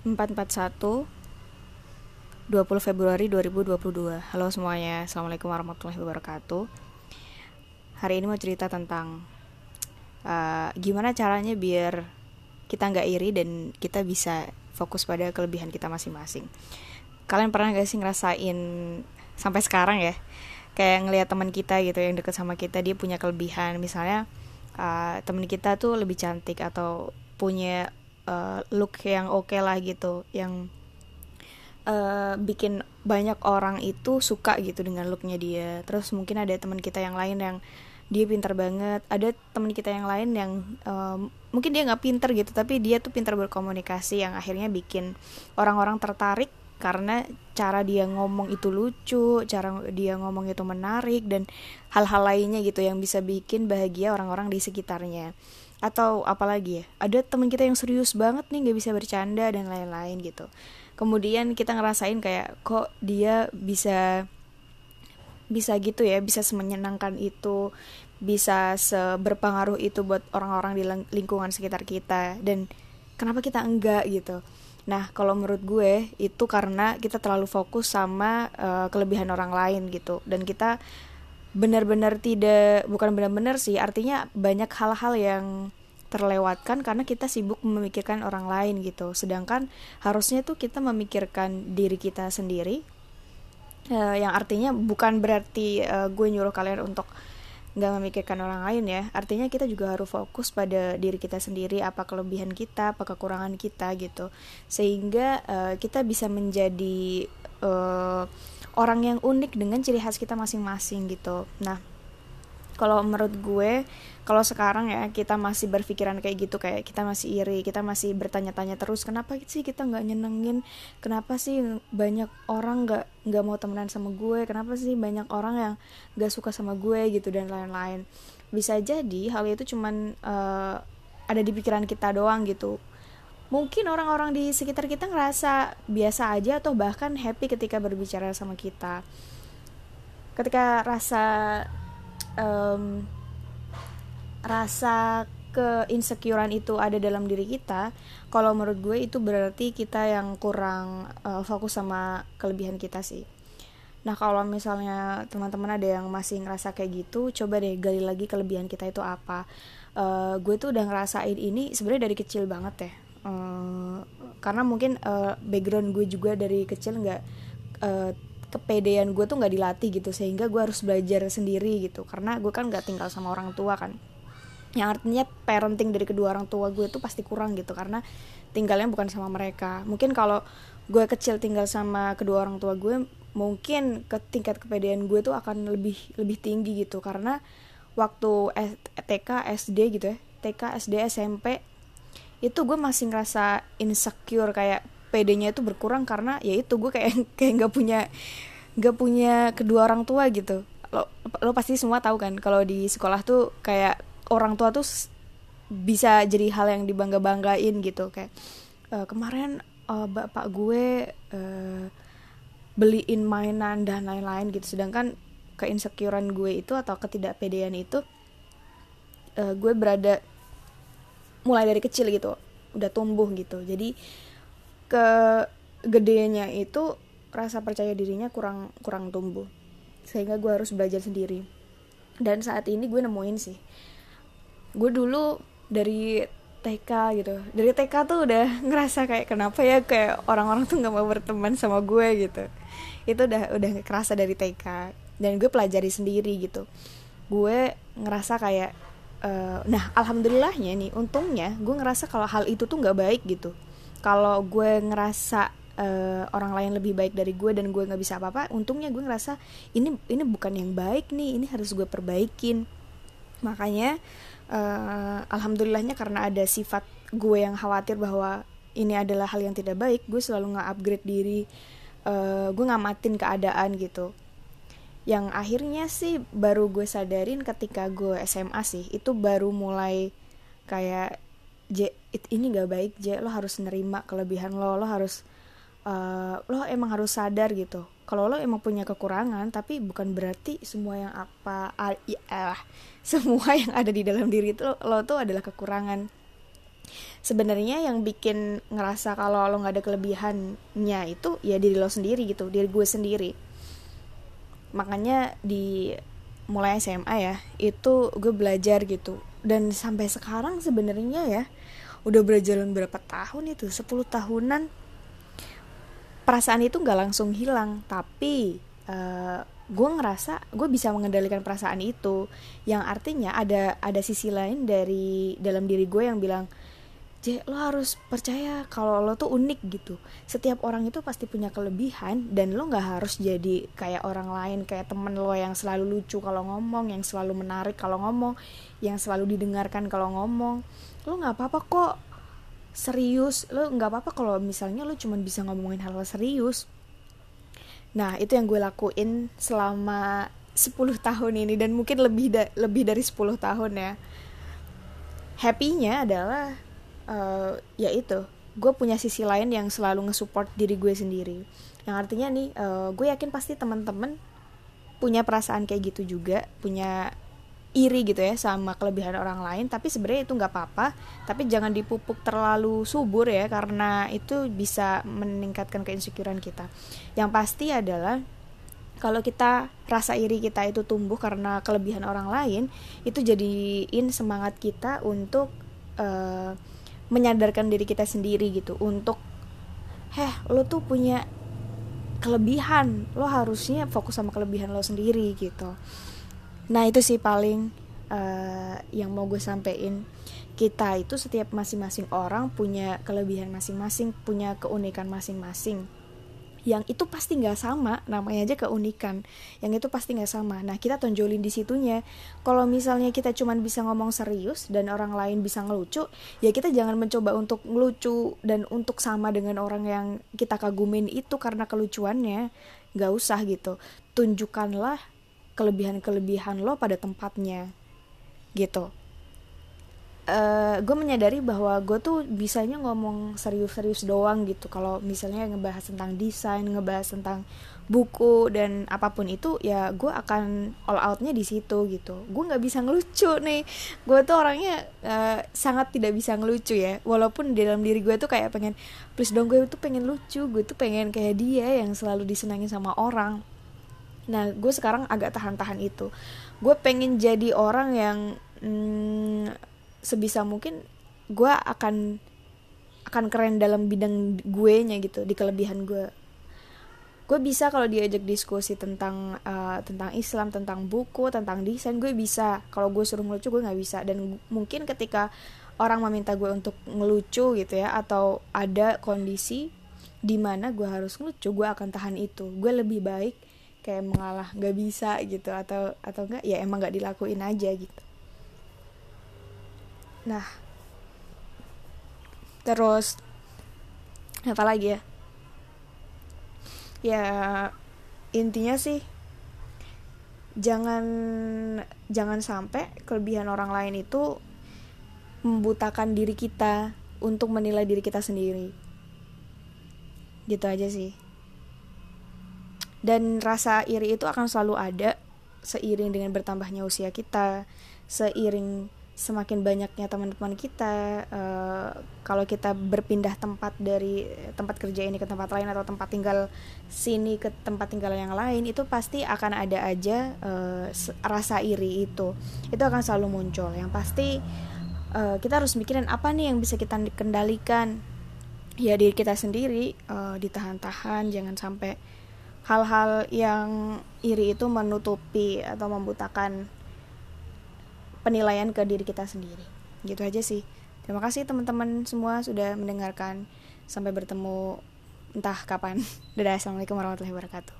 441 20 Februari 2022 Halo semuanya, Assalamualaikum warahmatullahi wabarakatuh. Hari ini mau cerita tentang uh, Gimana caranya biar kita nggak iri dan kita bisa fokus pada kelebihan kita masing-masing. Kalian pernah gak sih ngerasain sampai sekarang ya Kayak ngelihat teman kita gitu yang deket sama kita Dia punya kelebihan. Misalnya uh, teman kita tuh lebih cantik atau punya uh, look yang oke okay lah gitu Yang uh, bikin banyak orang itu suka gitu dengan looknya dia terus mungkin ada teman kita yang lain yang dia pintar banget ada teman kita yang lain yang um, mungkin dia nggak pintar gitu tapi dia tuh pintar berkomunikasi yang akhirnya bikin orang-orang tertarik karena cara dia ngomong itu lucu, cara dia ngomong itu menarik dan hal-hal lainnya gitu yang bisa bikin bahagia orang-orang di sekitarnya. Atau apalagi ya, ada teman kita yang serius banget nih nggak bisa bercanda dan lain-lain gitu. Kemudian kita ngerasain kayak kok dia bisa bisa gitu ya bisa semenyenangkan itu bisa seberpengaruh itu buat orang-orang di lingkungan sekitar kita. Dan kenapa kita enggak gitu? Nah kalau menurut gue itu karena kita terlalu fokus sama uh, kelebihan orang lain gitu. Dan kita benar-benar tidak bukan benar-benar sih artinya banyak hal-hal yang terlewatkan karena kita sibuk memikirkan orang lain gitu. Sedangkan harusnya tuh kita memikirkan diri kita sendiri uh, yang artinya bukan berarti uh, gue nyuruh kalian untuk nggak memikirkan orang lain ya. Artinya kita juga harus fokus pada diri kita sendiri apa kelebihan kita apa kekurangan kita gitu. Sehingga uh, kita bisa menjadi uh, orang yang unik dengan ciri khas kita masing-masing gitu. Nah kalau menurut gue kalau sekarang ya kita masih berpikiran kayak gitu kayak kita masih iri kita masih bertanya-tanya terus kenapa sih kita nggak nyenengin? Kenapa sih banyak orang nggak nggak mau temenan sama gue? Kenapa sih banyak orang yang nggak suka sama gue? gitu dan lain-lain. Bisa jadi hal itu cuman uh, ada di pikiran kita doang gitu mungkin orang-orang di sekitar kita ngerasa biasa aja atau bahkan happy ketika berbicara sama kita ketika rasa um, rasa keinsecurean itu ada dalam diri kita, kalau menurut gue itu berarti kita yang kurang uh, fokus sama kelebihan kita sih. Nah kalau misalnya teman-teman ada yang masih ngerasa kayak gitu, coba deh gali lagi kelebihan kita itu apa. Uh, gue tuh udah ngerasain ini sebenarnya dari kecil banget ya. Uh, karena mungkin uh, background gue juga dari kecil nggak uh, kepedean gue tuh nggak dilatih gitu. Sehingga gue harus belajar sendiri gitu. Karena gue kan nggak tinggal sama orang tua kan. Yang artinya parenting dari kedua orang tua gue tuh pasti kurang gitu. Karena tinggalnya bukan sama mereka. Mungkin kalau gue kecil tinggal sama kedua orang tua gue mungkin ke tingkat kepedean gue tuh akan lebih lebih tinggi gitu. Karena waktu TK SD gitu ya. TK SD SMP itu gue masih ngerasa insecure kayak PD-nya itu berkurang karena ya itu gue kayak kayak nggak punya nggak punya kedua orang tua gitu. Lo lo pasti semua tahu kan kalau di sekolah tuh kayak orang tua tuh bisa jadi hal yang dibangga banggain gitu. Kayak e, kemarin uh, bapak gue uh, beliin mainan dan lain-lain gitu. Sedangkan keinsecurean gue itu atau ketidakpedean itu uh, gue berada mulai dari kecil gitu udah tumbuh gitu. Jadi ke gedenya itu rasa percaya dirinya kurang kurang tumbuh. Sehingga gue harus belajar sendiri. Dan saat ini gue nemuin sih. Gue dulu dari TK gitu. Dari TK tuh udah ngerasa kayak kenapa ya kayak orang-orang tuh nggak mau berteman sama gue gitu. Itu udah udah kerasa dari TK dan gue pelajari sendiri gitu. Gue ngerasa kayak uh, nah alhamdulillahnya nih untungnya gue ngerasa kalau hal itu tuh nggak baik gitu. Kalau gue ngerasa uh, orang lain lebih baik dari gue dan gue nggak bisa apa-apa untungnya gue ngerasa ini ini bukan yang baik nih ini harus gue perbaikin. Makanya uh, alhamdulillahnya karena ada sifat gue yang khawatir bahwa ini adalah hal yang tidak baik gue selalu nggak upgrade diri. Uh, gue ngamatin keadaan gitu yang akhirnya sih baru gue sadarin ketika gue SMA sih itu baru mulai kayak J ini gak baik J lo harus nerima kelebihan lo lo harus uh, lo emang harus sadar gitu. Kalau lo emang punya kekurangan tapi bukan berarti semua yang apa ah, ya, semua yang ada di dalam diri itu lo, lo tuh adalah kekurangan. Sebenarnya yang bikin ngerasa kalau lo nggak ada kelebihannya itu ya diri lo sendiri gitu diri gue sendiri makanya di mulai SMA ya itu gue belajar gitu. Dan sampai sekarang sebenarnya ya udah berjalan berapa tahun itu 10 tahunan perasaan itu nggak langsung hilang. Tapi uh, gue ngerasa gue bisa mengendalikan perasaan itu. Yang artinya ada ada sisi lain dari dalam diri gue yang bilang J lo harus percaya kalau lo tuh unik gitu. Setiap orang itu pasti punya kelebihan dan lo nggak harus jadi kayak orang lain kayak temen lo yang selalu lucu kalau ngomong yang selalu menarik kalau ngomong yang selalu didengarkan kalau ngomong. Lo nggak apa-apa kok serius. Lo nggak apa-apa kalau misalnya lo cuma bisa ngomongin hal-hal serius. Nah, itu yang gue lakuin selama 10 tahun ini dan mungkin lebih da lebih dari 10 tahun ya. Happy-nya adalah uh, ya itu, gue punya sisi lain yang selalu nge-support diri gue sendiri. Yang artinya nih, uh, gue yakin pasti teman-teman punya perasaan kayak gitu juga, punya iri gitu ya sama kelebihan orang lain tapi sebenarnya itu nggak apa-apa tapi jangan dipupuk terlalu subur ya karena itu bisa meningkatkan keinsecurean kita yang pasti adalah kalau kita rasa iri kita itu tumbuh karena kelebihan orang lain itu jadiin semangat kita untuk uh, menyadarkan diri kita sendiri gitu untuk heh lo tuh punya kelebihan lo harusnya fokus sama kelebihan lo sendiri gitu. Nah itu sih paling uh, yang mau gue sampein. Kita itu setiap masing-masing orang punya kelebihan masing-masing punya keunikan masing-masing yang itu pasti nggak sama namanya aja keunikan. Yang itu pasti nggak sama. Nah kita tonjolin di situnya. Kalau misalnya kita cuman bisa ngomong serius dan orang lain bisa ngelucu ya kita jangan mencoba untuk ngelucu dan untuk sama dengan orang yang kita kagumin itu karena kelucuannya. Nggak usah gitu. Tunjukkanlah kelebihan-kelebihan lo pada tempatnya. Gitu uh, gue menyadari bahwa gue tuh bisanya ngomong serius-serius doang gitu. Kalau misalnya ngebahas tentang desain ngebahas tentang buku dan apa pun itu ya gue akan all outnya di situ gitu. Gue nggak bisa ngelucu nih. Gue tuh orangnya uh, sangat tidak bisa ngelucu ya. Walaupun di dalam diri gue tuh kayak pengen please dong gue tuh pengen lucu. Gue tuh pengen kayak dia yang selalu disenangi sama orang. Nah gue sekarang agak tahan-tahan itu. Gue pengen jadi orang yang hmm, sebisa mungkin gue akan akan keren dalam bidang gue nya gitu di kelebihan gue gue bisa kalau diajak diskusi tentang uh, tentang Islam tentang buku tentang desain gue bisa. Kalau gue suruh ngelucu gue nggak bisa. Dan mungkin ketika orang meminta gue untuk ngelucu gitu ya atau ada kondisi di mana gue harus ngelucu gue akan tahan itu. Gue lebih baik kayak mengalah nggak bisa gitu atau atau enggak ya emang nggak dilakuin aja gitu nah. Terus apa lagi ya? Ya intinya sih jangan jangan sampai kelebihan orang lain itu membutakan diri kita untuk menilai diri kita sendiri. Gitu aja sih. Dan rasa iri itu akan selalu ada seiring dengan bertambahnya usia kita seiring semakin banyaknya teman-teman kita uh, kalau kita berpindah tempat dari tempat kerja ini ke tempat lain atau tempat tinggal sini ke tempat tinggal yang lain itu pasti akan ada aja uh, rasa iri itu. Itu akan selalu muncul. Yang pasti uh, kita harus mikirin apa nih yang bisa kita kendalikan. Ya diri kita sendiri uh, ditahan-tahan jangan sampai hal-hal yang iri itu menutupi atau membutakan penilaian ke diri kita sendiri. Gitu aja sih. Terima kasih teman-teman semua sudah mendengarkan. Sampai bertemu entah kapan. Dadah assalamualaikum warahmatullahi wabarakatuh